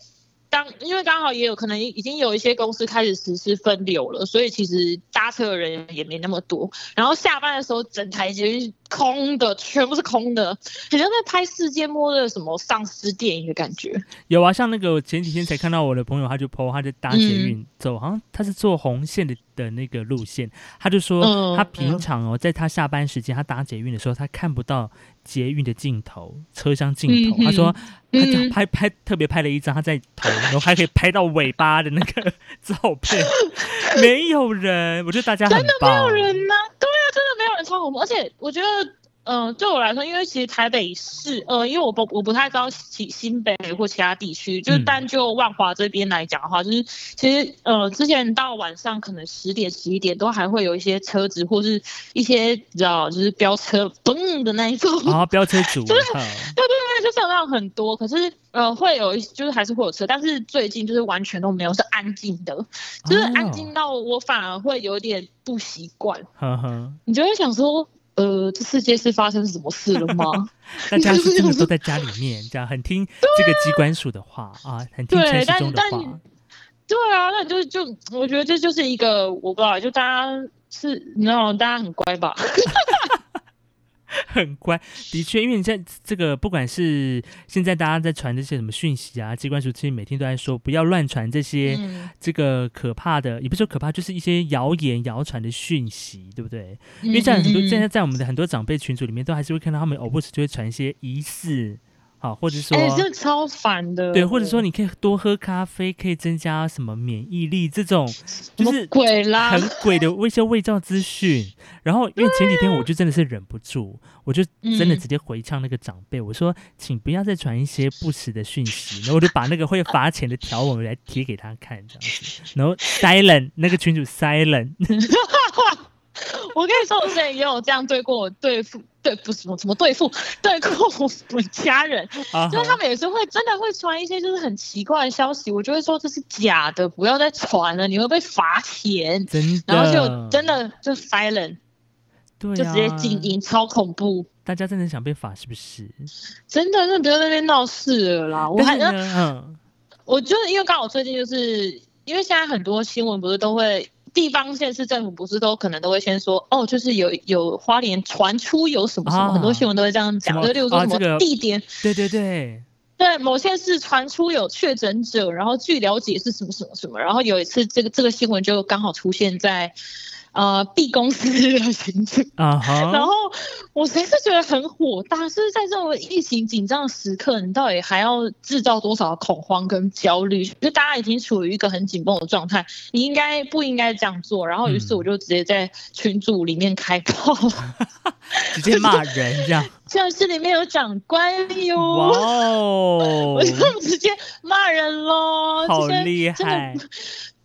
当因为刚好也有可能已经有一些公司开始实施分流了，所以其实搭车的人也没那么多。然后下班的时候，整台捷运空的，全部是空的，好像在拍世界末日什么丧尸电影的感觉。有啊，像那个前几天才看到我的朋友，他就 PO，他就搭捷运走，好像他是坐红线的的那个路线，他就说嗯他平常哦，在他下班时间，他搭捷运的时候，他看不到捷运的镜头，车厢镜头。嗯他说他拍拍特别拍了一张他在头，然后还可以拍到尾巴的那个 照片，没有人，我觉得大家很棒，没有人呐、对啊，真的没有人超恐怖，而且我觉得。嗯、对我来说，因为其实台北市，呃，因为我不我不太知道其新北或其他地区，就是嗯。单就万华这边来讲的话，就是其实呃，之前到晚上可能十点十一点都还会有一些车子或是一些你知道，就是飙车嘣的那一种，然后飙车族，嗯。对对对，就是有那种很多，可是呃会有一就是还是会有车，但是最近就是完全都没有，是安静的，就是安静到我反而会有点不习惯，呵呵，你就会想说，呃，这世界是发生什么事了吗？大家是真的都在家里面，这样很听这个机关署的话啊，很听对陈时但但中的话。对啊，那你就就我觉得这就是一个我不知道，就大家是你知道大家很乖吧？很乖，的确，因为你在这个不管是现在大家在传这些什么讯息啊，机关署其实每天都在说不要乱传这些、嗯，这个可怕的，也不是说可怕，就是一些谣言、谣传的讯息，对不对？因因为在很多嗯现在在我们的很多长辈群组里面，都还是会看到他们偶不时就会传一些疑似，好，或者说。哎、这超烦的。对，或者说你可以多喝咖啡，可以增加什么免疫力，这种就是鬼啦？很鬼的一些伪造资讯。然后，因为前几天我就真的是忍不住，我就真的嗯直接回呛那个长辈，我说：“请不要再传一些不实的讯息。”然后我就把那个会罚钱的条文来贴给他看，这样子。然后 silent 那个群主 silent，我跟你说，我之前也有这样对过我对付，对不是什么什么对付，对过我家人，啊就是他们也是会真的会传一些就是很奇怪的消息，我就会说这是假的，不要再传了，你会被罚钱。真的，然后就真的就 silent，对、啊，就直接静音，超恐怖。大家真的想被罚是不是？真的，那不要在那边闹事了啦！我还但是呢，嗯，我就是因为刚好最近就是因为现在很多新闻不是都会地方县市政府不是都可能都会先说哦，就是有有花莲传出有什么什么，啊很多新闻都会这样讲，就例如说什么地点，对对对，对某县市传出有确诊者，然后据了解是什么什么什么，然后有一次这个这个新闻就刚好出现在呃 B 公司的群组。啊哈，然后我实在是觉得很火大，就是在这种疫情紧张的时刻，你到底还要制造多少恐慌跟焦虑？就大家已经处于一个很紧绷的状态，你应该不应该这样做？然后于是嗯我就直接在群组里面开炮，直接骂人这样，教 室里面有长官哇哟。哦我，就直接骂人喽，好厉害，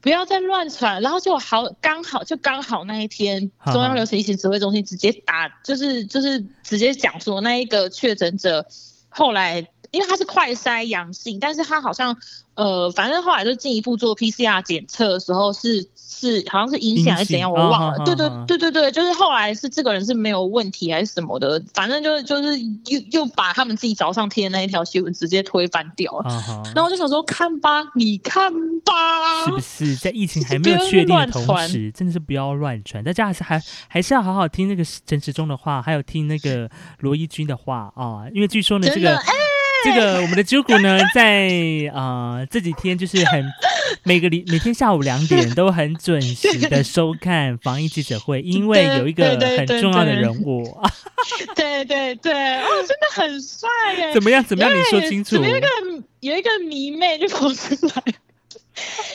不要再乱传。然后就好，刚好就刚好那一天，中央流行疫情指挥中心直接打，就是就是直接讲说那一个确诊者后来。因为他是快筛阳性，但是他好像呃，反正后来就进一步做 PCR 检测的时候是是好像是阴性还是怎样，我忘了。啊对对对对对，就是后来是这个人是没有问题还是什么的，反正就是就是又又把他们自己早上贴的那一条新闻直接推翻掉了。然后我就想说，看吧，你看吧，是不是在疫情还没有确定的同时，真的是不要乱传，大家还是还还是要好好听那个陈时中的话，还有听那个罗伊军的话啊，因为据说呢，这个这个我们的啾谷呢，在啊、呃这几天就是很每个礼每天下午两点都很准时的收看防疫记者会，因为有一个很重要的人物 啊，对对对，哦，真的很帅耶！怎么样？怎么样？你说清楚有一个有一个迷妹就跑出来，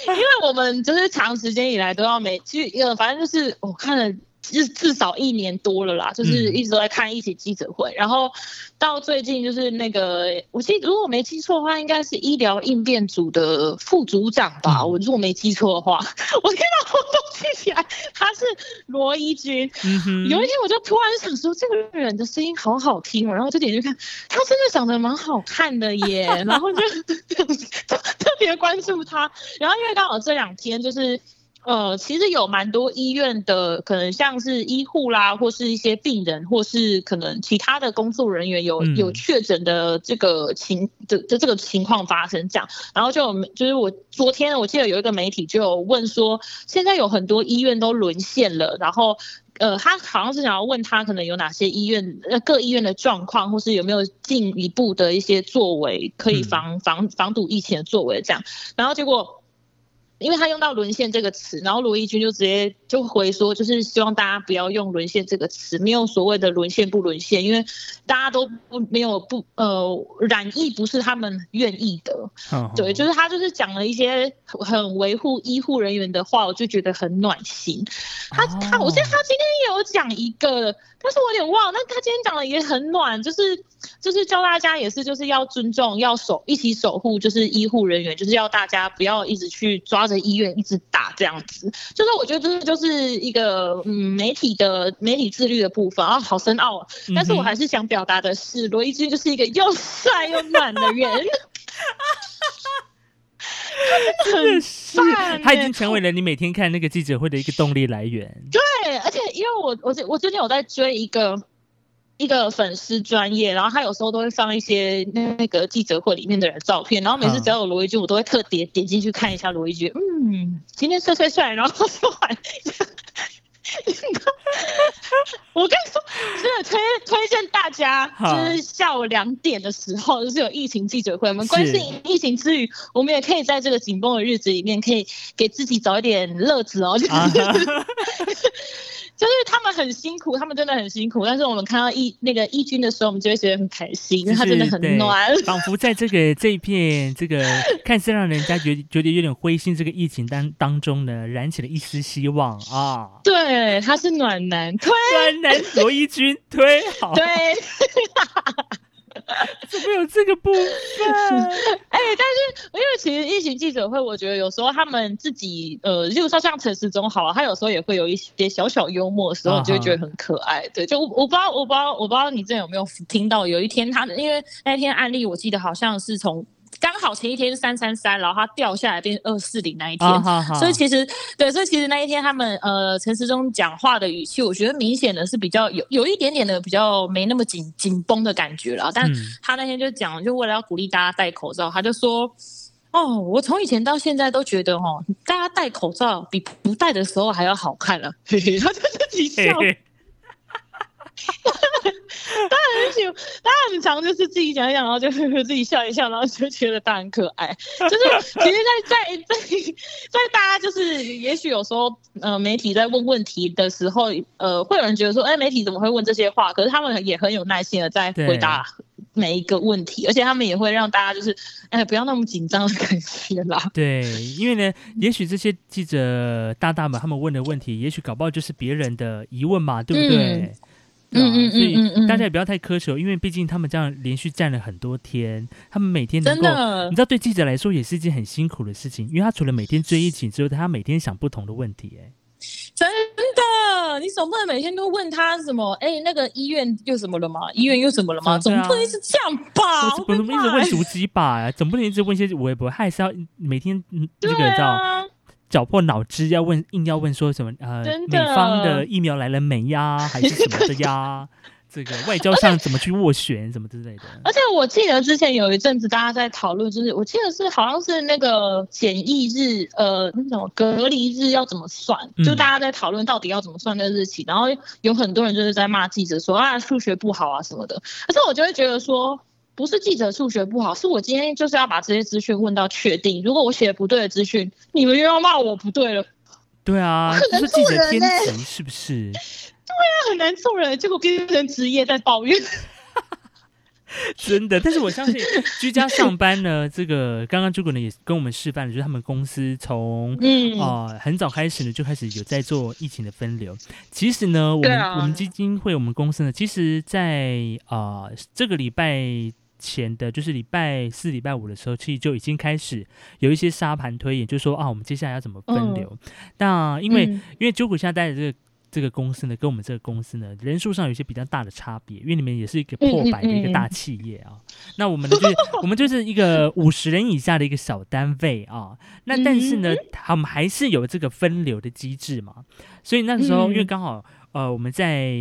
因为我们就是长时间以来都要每其实呃，反正就是我看了。至至少一年多了啦，就是嗯。一直都在看一起记者会，然后到最近就是那个，我记如果我没记错的话，应该是医疗应变组的副组长吧，嗯。我如果没记错的话，我看到我都记起来，他是罗一军，嗯，有一天我就突然想说，这个人的声音好好听哦，然后就点进去看，他真的长得蛮好看的耶，然后就 特特别关注他。然后因为刚好这两天就是呃，其实有蛮多医院的，可能像是医护啦，或是一些病人，或是可能其他的工作人员有有确诊的这个情的的这个情况发生这样，然后就就是我昨天我记得有一个媒体就有问说，现在有很多医院都沦陷了，然后呃，他好像是想要问他可能有哪些医院呃各医院的状况，或是有没有进一步的一些作为可以防防防堵疫情的作为这样，然后结果。因为他用到沦陷这个词，然后罗毅军就直接就回说，就是希望大家不要用沦陷这个词，没有所谓的沦陷不沦陷，因为大家都不没有不呃染疫不是他们愿意的，对，就是他就是讲了一些很维护医护人员的话，我就觉得很暖心。他他我记得他今天有讲一个。但是我有点忘，那他今天讲的也很暖，就是就是教大家也是就是要尊重，要守一起守护，就是医护人员，就是要大家不要一直去抓着医院一直打这样子。就是我觉得这就是一个嗯媒体的媒体自律的部分啊，好深奥啊。但是我还是想表达的是，罗伊军就是一个又帅又暖的人。真的是，他已经成为了你每天看那个记者会的一个动力来源。对，而且因为我我我最近有在追一个一个粉丝专业，然后他有时候都会放一些那个记者会里面的人照片，然后每次只要有罗一军，我都会特点点进去看一下罗一军。嗯，今天帅帅帅，然后说完。我跟你说，真的推推荐大家，就是下午两点的时候，就是有疫情记者会。我们关心疫情之余，我们也可以在这个紧绷的日子里面，可以给自己找一点乐子哦。就是 他们很辛苦，他们真的很辛苦。但是我们看到义那个义军的时候，我们就会觉得很开心，因为他真的很暖，仿佛在这个这一片这个 看似让人家觉觉得有点灰心这个疫情当当中呢，燃起了一丝希望啊！对，他是暖男，推暖男罗一军推好，对。怎么有这个部分？哎，但是因为其实疫情记者会，我觉得有时候他们自己，呃，就说像陈时中好了，他有时候也会有一些小小幽默的时候，就会觉得很可爱。对，就我我不知道，我不知道，我不知道你这有没有听到，有一天他的，因为那天案例我记得好像是从。刚好前一天是三三三，然后它掉下来变二四零那一天，所以其实对，所以其实那一天他们呃陈时中讲话的语气，我觉得明显的是比较有有一点点的比较没那么紧紧绷的感觉了。但他那天就讲，就为了要鼓励大家戴口罩，他就说：“哦，我从以前到现在都觉得哦，大家戴口罩比不戴的时候还要好看了。”他就自己笑。他很喜，他很常就是自己讲一讲，然后就是自己笑一笑，然后就觉得他很可爱。就是其实，在在在在大家就是，也许有时候呃媒体在问问题的时候，呃会有人觉得说，哎，媒体怎么会问这些话？可是他们也很有耐心的在回答每一个问题，而且他们也会让大家就是，哎，不要那么紧张的感觉啦。对，因为呢，也许这些记者大大们他们问的问题，也许搞不好就是别人的疑问嘛，对不对？嗯嗯所以大家也不要太苛求，因为毕竟他们这样连续站了很多天，他们每天能够，你知道，对记者来说也是一件很辛苦的事情，因为他除了每天追疫情之外，他每天想不同的问题，哎，真的，你总不能每天都问他什么？哎，那个医院又怎么了吗？医院又怎么了吗？总不能一直这样吧？不能一直问足迹吧？总不能一直问一些微博，还是要每天那个叫。绞破脑汁要问，硬要问说什么？呃，美方的疫苗来了没呀？还是什么的呀？这个外交上怎么去斡旋，什么之类的。而且我记得之前有一阵子大家在讨论，就是我记得是好像是那个检疫日，呃，那种隔离日要怎么算？就大家在讨论到底要怎么算那日期，然后有很多人就是在骂记者说啊数学不好啊什么的。可是我就会觉得说。不是记者数学不好，是我今天就是要把这些资讯问到确定。如果我写不对的资讯，你们又要骂我不对了。对啊，这是记者天职，是不是？对啊，很难做人，结果变成职业在抱怨。真的，但是我相信居家上班呢，这个刚刚朱果呢也跟我们示范了，就是他们公司从啊很早开始呢就开始有在做疫情的分流。其实呢，我们我们基金会我们公司呢，其实在啊这个礼拜。前的就是礼拜四、礼拜五的时候，其实就已经开始有一些沙盘推演，就说啊，我们接下来要怎么分流？那因为因为九股现在这个这个公司呢，跟我们这个公司呢，人数上有一些比较大的差别，因为你们也是一个破百的一个大企业啊。那我们呢，就是我们就是一个 五十人以下的一个小单位啊。那但是呢，他们还是有这个分流的机制嘛。所以那个时候，因为刚好呃，我们在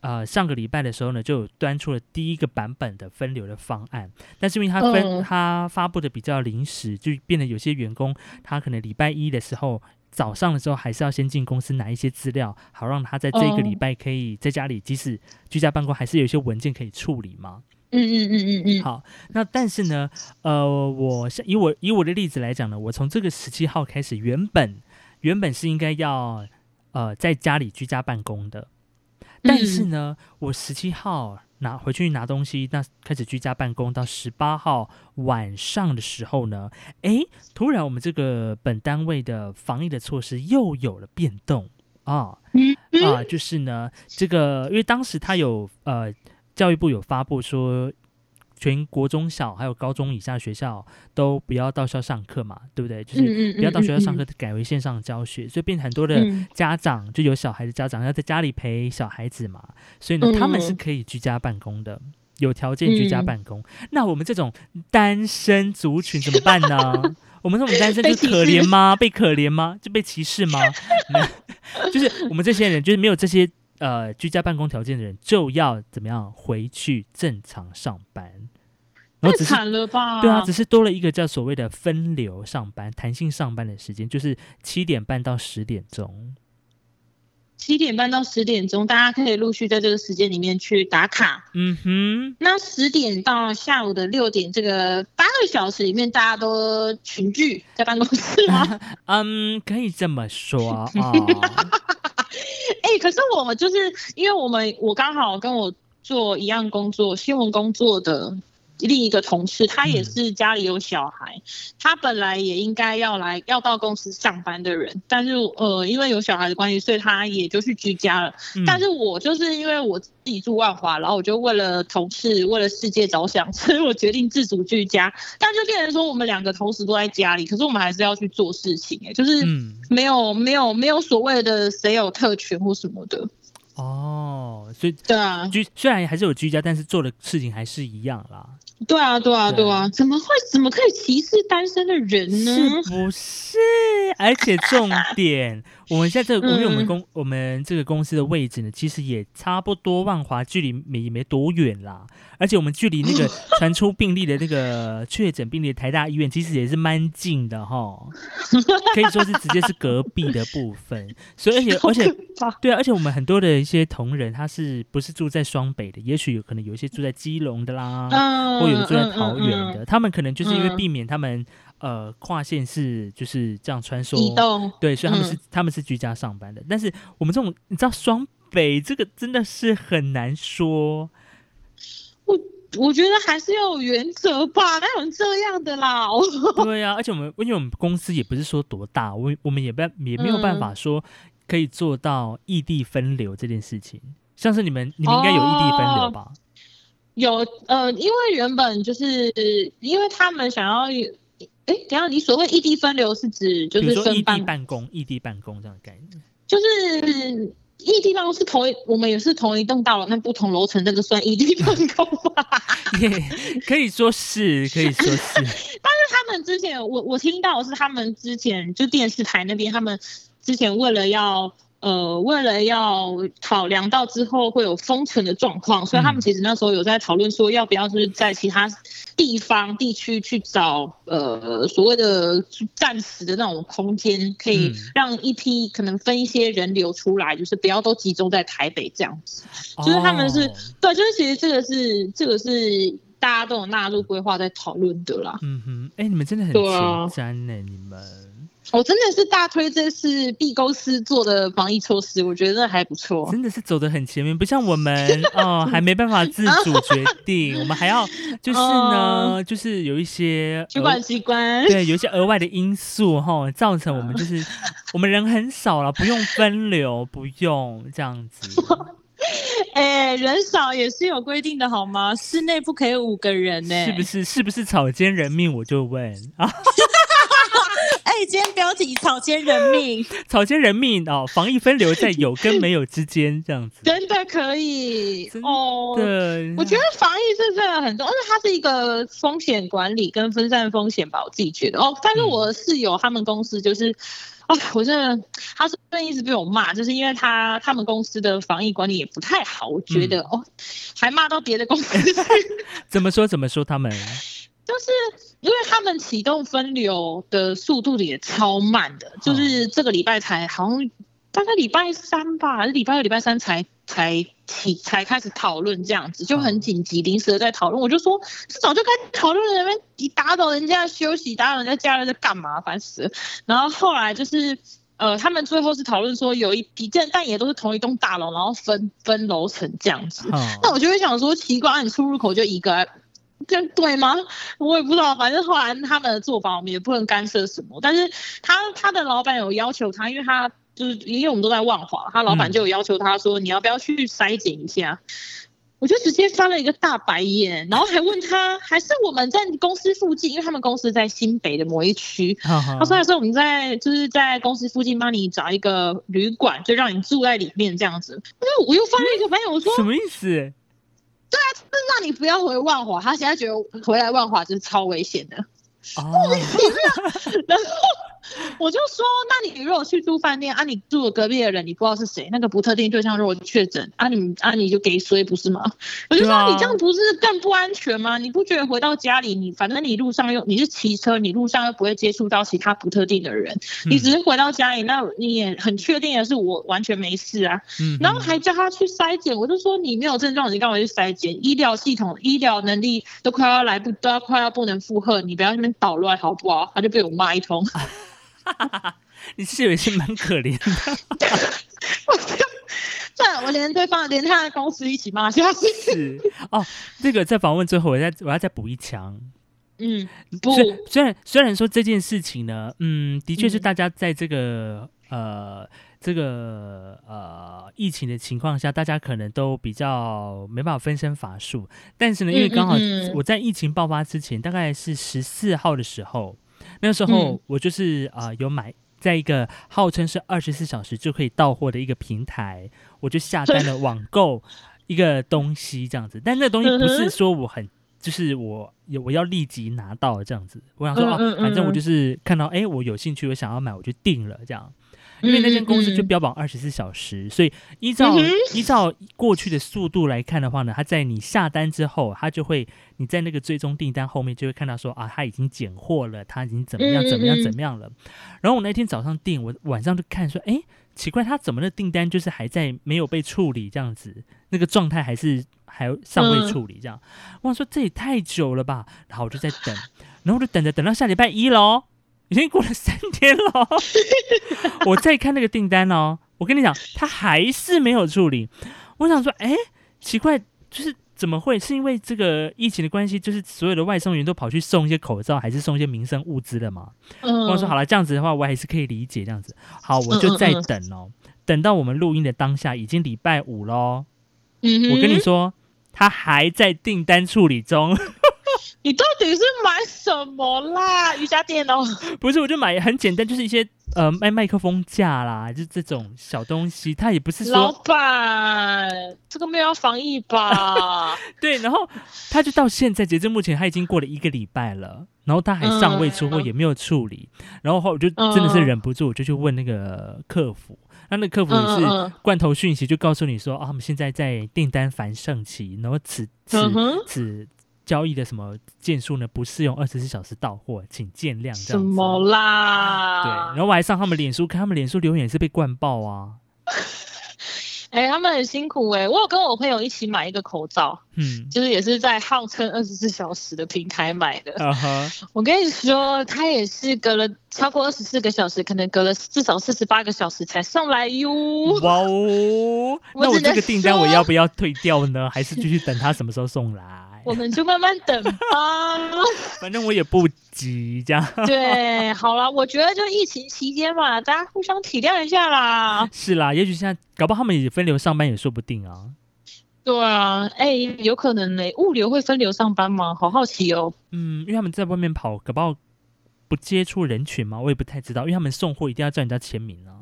呃上个礼拜的时候呢，就端出了第一个版本的分流的方案。但是因为它分它发布的比较临时，就变得有些员工他可能礼拜一的时候。早上的时候还是要先进公司拿一些资料，好让他在这个礼拜可以在家里，即使居家办公，还是有一些文件可以处理嘛。嗯嗯嗯嗯嗯。好，那但是呢，呃，我以我以我的例子来讲呢，我从这个十七号开始，原本原本是应该要呃在家里居家办公的，但是呢，我十七号。拿回去拿东西，那开始居家办公到十八号晚上的时候呢，哎，突然我们这个本单位的防疫的措施又有了变动啊啊，就是呢，这个因为当时他有呃教育部有发布说。全国中小还有高中以下学校都不要到校上课嘛，对不对？就是不要到学校上课，改为线上教学，所以变很多的家长就有小孩的家长要在家里陪小孩子嘛，所以呢，他们是可以居家办公的，有条件居家办公。那我们这种单身族群怎么办呢？我们这种单身就可怜吗？被可怜吗？就被歧视吗？就是我们这些人，就是没有这些。呃，居家办公条件的人就要怎么样回去正常上班？太惨了吧？对啊，只是多了一个叫所谓的分流上班、弹性上班的时间，就是七点半到十点钟。七点半到十点钟，大家可以陆续在这个时间里面去打卡。嗯哼。那十点到下午的六点，这个八个小时里面，大家都群聚在办公室吗？嗯，可以这么说 啊。哎，可是我们就是因为我们我刚好跟我做一样工作新闻工作的另一个同事，他也是家里有小孩，他本来也应该要来要到公司上班的人，但是呃因为有小孩的关系，所以他也就去居家了。但是我就是因为我自己住万华，然后我就为了同事为了世界着想，所以我决定自主居家。但就变成说我们两个同时都在家里，可是我们还是要去做事情，哎，就是没有没有没有所谓的谁有特权或什么的。哦，所以对啊，居虽然还是有居家，但是做的事情还是一样啦。对啊，对啊，对啊，怎么会怎么可以歧视单身的人呢？是不是？而且重点，我们现在这个，因为我们公我们这个公司的位置呢，其实也差不多，万华距离没没多远啦。而且我们距离那个 传出病例的那个确诊病例的台大医院，其实也是蛮近的哈，可以说是直接是隔壁的部分。所以而且而且对啊，而且我们很多的一些同仁，他是不是住在双北的？也许有可能有一些住在基隆的啦，或有住在桃园的，他们可能就是因为避免他们呃跨县是就是这样穿梭移动，对，所以他们是他们是居家上班的。但是我们这种你知道双北这个真的是很难说。我我觉得还是要有原则吧，哪有这样的啦？对呀，而且我们因为我们公司也不是说多大，我我们也不也没有办法说可以做到异地分流这件事情。像是你们你们应该有异地分流吧？有呃，因为原本就是因为他们想要，哎，等下你所谓异地分流是指就是说异地办公、异地办公这样的概念，就是。异地办公是同一，我们也是同一栋大楼，那不同楼层，那个算异地办公吗？可以说是，可以说是。但是他们之前，我我听到是他们之前就电视台那边，他们之前为了要。呃，为了要考量到之后会有封存的状况，所以他们其实那时候有在讨论说，要不要就是在其他地方地区去找呃所谓的暂时的那种空间，可以让一批可能分一些人流出来，就是不要都集中在台北这样子。就是他们是对，就是其实这个是这个是大家都有纳入规划在讨论的啦。嗯哼，哎，你们真的很前瞻呢，你们。我真的是大推这是 B 公司做的防疫措施，我觉得还不错。真的是走的很前面，不像我们哦，还没办法自主决定，我们还要就是呢，就是有一些主管机关对，有一些额外的因素哈，造成我们就是 我们人很少了，不用分流，不用这样子。哎，人少也是有规定的好吗？室内不可以五个人呢，是不是？是不是草菅人命？我就问啊。哎，今天标题草菅人命，草菅人命哦，防疫分流在有跟没有之间这样子。真的可以真哦。对，我觉得防疫是真的很重要，而且它是一个风险管理跟分散风险吧，我自己觉得哦。但是我室友他们公司就是，啊，我真的，他是一直被我骂，就是因为他他们公司的防疫管理也不太好，我觉得、哦，还骂到别的公司去。怎么说怎么说他们？就是因为他们启动分流的速度也超慢的，就是这个礼拜才好像大概礼拜三吧，还是礼拜二、礼拜三才才起才开始讨论这样子，就很紧急，临时的在讨论。我就说，这早就该讨论了，那边你打扰人家休息，打扰人家家人在干嘛？烦死了。然后后来就是。呃，他们最后是讨论说有一批，但但也都是同一栋大楼，然后分分楼层这样子。哦那我就会想说，奇怪，你出入口就一个，这样对吗？我也不知道，反正后来他们的做法我们也不能干涉什么。但是他他的老板有要求他，因为他就是因为我们都在万华，他老板就有要求他说，你要不要去筛检一下？我就直接翻了一个大白眼，然后还问他，还是我们在公司附近，因为他们公司在新北的某一区，他说还是我们在就是在公司附近帮你找一个旅馆，就让你住在里面这样子。那我又翻了一个白眼，我说什么意思？对啊，是让你不要回万华，他现在觉得回来万华就是超危险的。哦，然后我就说，那你如果去住饭店啊，你住的隔壁的人你不知道是谁，那个不特定对象如果确诊啊你，啊你就给衰不是吗？我就说你这样不是更不安全吗？你不觉得回到家里你反正你路上又你是骑车，你路上又不会接触到其他不特定的人，你只是回到家里，那你也很确定的是我完全没事啊。嗯然后还叫他去筛检，我就说你没有症状，你干嘛去筛检？医疗系统、医疗能力都快要来不，都要快要不能负荷，你不要那边捣乱好不好？他就被我骂一通，你室友也是蛮可怜的，这我连对方连他的公司一起骂下去。是哦。这个在访问最后，我再我要再补一枪。嗯，不，虽虽然虽然说这件事情呢，嗯，的确是嗯大家在这个、呃这个呃疫情的情况下，大家可能都比较没办法分身乏术。但是呢，因为嗯刚好我在疫情爆发之前，大概是十四号的时候，那时候嗯我就是啊、呃有买。在一个号称是二十四小时就可以到货的一个平台，我就下单了网购一个东西这样子，但那东西不是说我很就是我有我要立即拿到这样子，我想说哦、嗯嗯嗯反正我嗯就是看到哎、我有兴趣，我想要买，我就定了这样。因为那间公司就标榜二十四小时，所以依照、嗯依照过去的速度来看的话呢，它在你下单之后，它就会你在那个追踪订单后面就会看到说啊，它已经拣货了，它已经怎么样怎么样怎么样了。然后我那天早上订，我晚上就看说，哎，奇怪，它怎么的订单就是还在没有被处理这样子，那个状态还是还尚未嗯处理这样。我想说这也太久了吧，然后我就在等，然后就等着等到下礼拜一喽。已经过了三天了，我再看那个订单哦，我跟你讲，他还是没有处理。我想说，哎，奇怪，就是怎么会？是因为这个疫情的关系，就是所有的外送员都跑去送一些口罩，还是送一些民生物资了嘛？嗯，我说好了，这样子的话，我还是可以理解这样子。好，我就再等哦，等到我们录音的当下，已经礼拜五喽。嗯，我跟你说，他还在订单处理中。你到底是买什么啦？瑜伽垫哦，不是，我就买很简单，就是一些呃卖麦克风架啦，就这种小东西。它也不是老板，这个没有要防疫吧？对，然后他就到现在截至目前，他已经过了一个礼拜了，然后他还尚未出货，嗯也没有处理。然后后我就真的是忍不住，我就去问那个客服，那那个客服也是罐头讯息，就告诉你说啊，我们现在在订单繁盛期，然后此此此交易的什么件数呢，不适用二十四小时到货，请见谅。这什。么啦？对，然后我还上他们脸书看，他们脸书留言也是被灌爆啊。哎、他们很辛苦哎、我有跟我朋友一起买一个口罩，嗯，就是也是在号称二十四小时的平台买的。啊哈，我跟你说，他也是隔了超过二十四个小时，可能隔了至少四十八个小时才送来哟。哇哦！那我这个订单我要不要退掉呢？还是继续等他什么时候送来？我们就慢慢等吧。反正我也不急，这样 对，好了，我觉得就疫情期间嘛，大家互相体谅一下啦。是啦。也许现在搞不好他们也分流上班也说不定啊。对啊，哎、有可能呢、物流会分流上班吗？好好奇哦。嗯，因为他们在外面跑，搞不好不接触人群嘛？我也不太知道，因为他们送货一定要叫人家签名啊。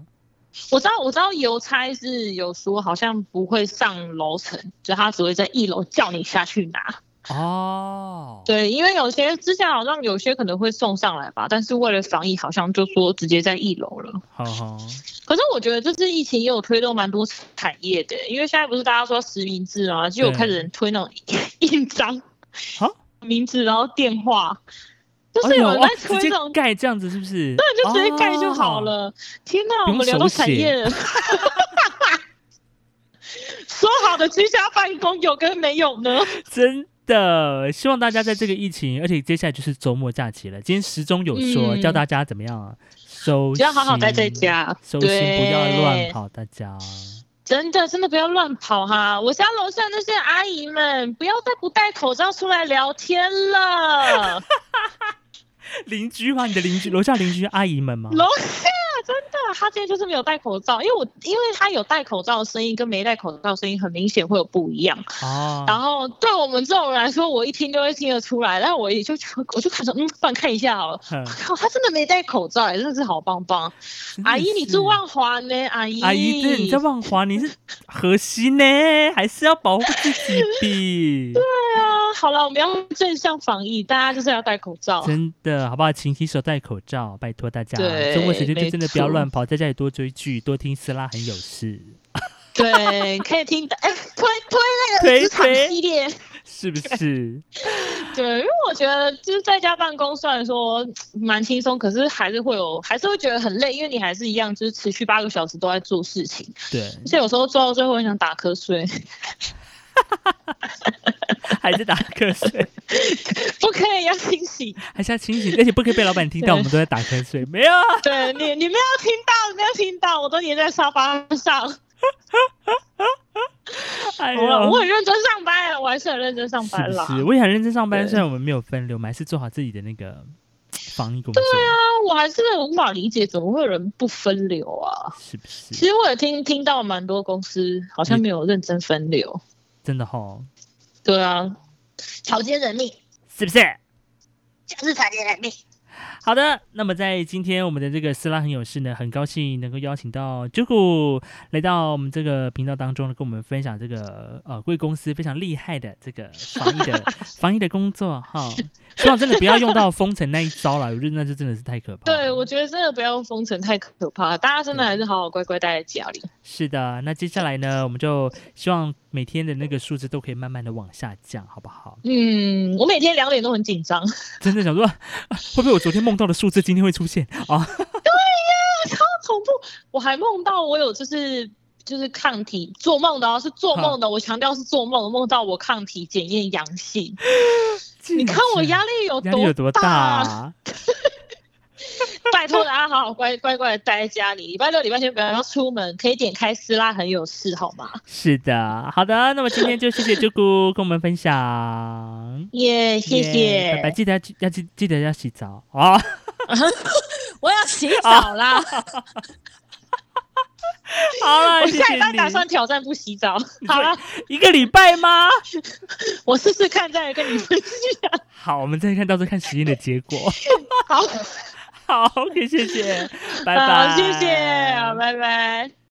我知道，我知道邮差是有说好像不会上楼层，就他只会在一楼叫你下去拿。哦，对，因为有些之前好像有些可能会送上来吧，但是为了防疫，好像就说直接在一楼了。好好，可是我觉得这次疫情也有推动蛮多产业的，因为现在不是大家说实名制啊，就有开始人推那种 印章好，名字，然后电话，就是有人在推这种，盖这样子是不是？对，就直接盖就好哦。了。天哪，我们聊到产业了。说好的居家办公有跟没有呢？真的，希望大家在这个疫情，而且接下来就是周末假期了。今天时钟有说、嗯教大家怎么样啊？收只要好好待在，家，收心不要乱跑，大家。真的真的不要乱跑哈！我家楼下那些阿姨们，不要再不戴口罩出来聊天了。邻居吗？你的邻居，楼下邻居阿姨们吗？楼下真的，他今天就是没有戴口罩，因为我因为他有戴口罩的声音跟没戴口罩的声音很明显会有不一样。哦，然后对我们这种人来说，我一听就会听得出来，但我也就 我就看着，嗯，不然看一下好了。靠，他真的没戴口罩，真的是好棒棒。阿姨，你住万华呢？阿姨，阿姨，对，你在万华，你是河西呢，还是要保护自己比？啊，好了，我们要正向防疫，大家就是要戴口罩。真的，好不好？勤洗手，戴口罩，拜托大家。对中国时间就真的不要乱跑，在家里多追剧，多听斯拉很有事，对，可以听哎，推推那推个职场推系列。是不是？对，因为我觉得就是在家办公，虽然说蛮轻松，可是还是会有，还是会觉得很累，因为你还是一样，就是持续八个小时都在做事情，对，而且有时候做到最后很想打瞌睡，还在打瞌睡，不可以要清醒。还是要清醒，而且不可以被老板听到我们都在打瞌睡。没有啊，对你，你没有听到，没有听到，我都黏在沙发上。哎好了，呦我很认真上班，我还是很认真上班是？我也很认真上班，虽然我们没有分流，我们还是做好自己的那个防疫工作，对啊，我还是无法理解，怎么会有人不分流啊？是不是？其实我也听听到蛮多公司好像没有认真分流。真的哈，对啊，草菅人命，是不是？就是草菅人命。好的，那么在今天我们的这个斯拉很有事呢，很高兴能够邀请到 Juku 来到我们这个频道当中呢，跟我们分享这个呃贵公司非常厉害的这个防疫的 防疫的工作哈。希望真的不要用到封城那一招了，我觉得那就真的是太可怕。对，我觉得真的不要用封城，太可怕了。大家真的还是好好乖乖待在家里。是的，那接下来呢，我们就希望每天的那个数字都可以慢慢的往下降，好不好？嗯，我每天两点都很紧张，真的想说，啊 会不会我昨天梦到的数字今天会出现啊？对呀超恐怖。我还梦到我有就是就是抗体，做梦的哦，是做梦的。我强调是做梦，梦到我抗体检验阳性。你看我压力有压力有多大？拜托大家好好乖乖乖的待在家里，礼拜六、礼拜天不要出门，可以点开撕拉很有事好吗？是的，好的，那么今天就谢谢朱姑 跟我们分享，耶、谢谢拜拜，记得要记要记记得要洗澡啊、我要洗澡啦。好了，我谢谢下礼拜打。算挑战不洗澡。好了，一个礼拜吗？我试试看，再跟你分享。好，我们再看到时候看实验的结果。好，好，OK，谢谢，拜好拜，谢谢，好，拜拜。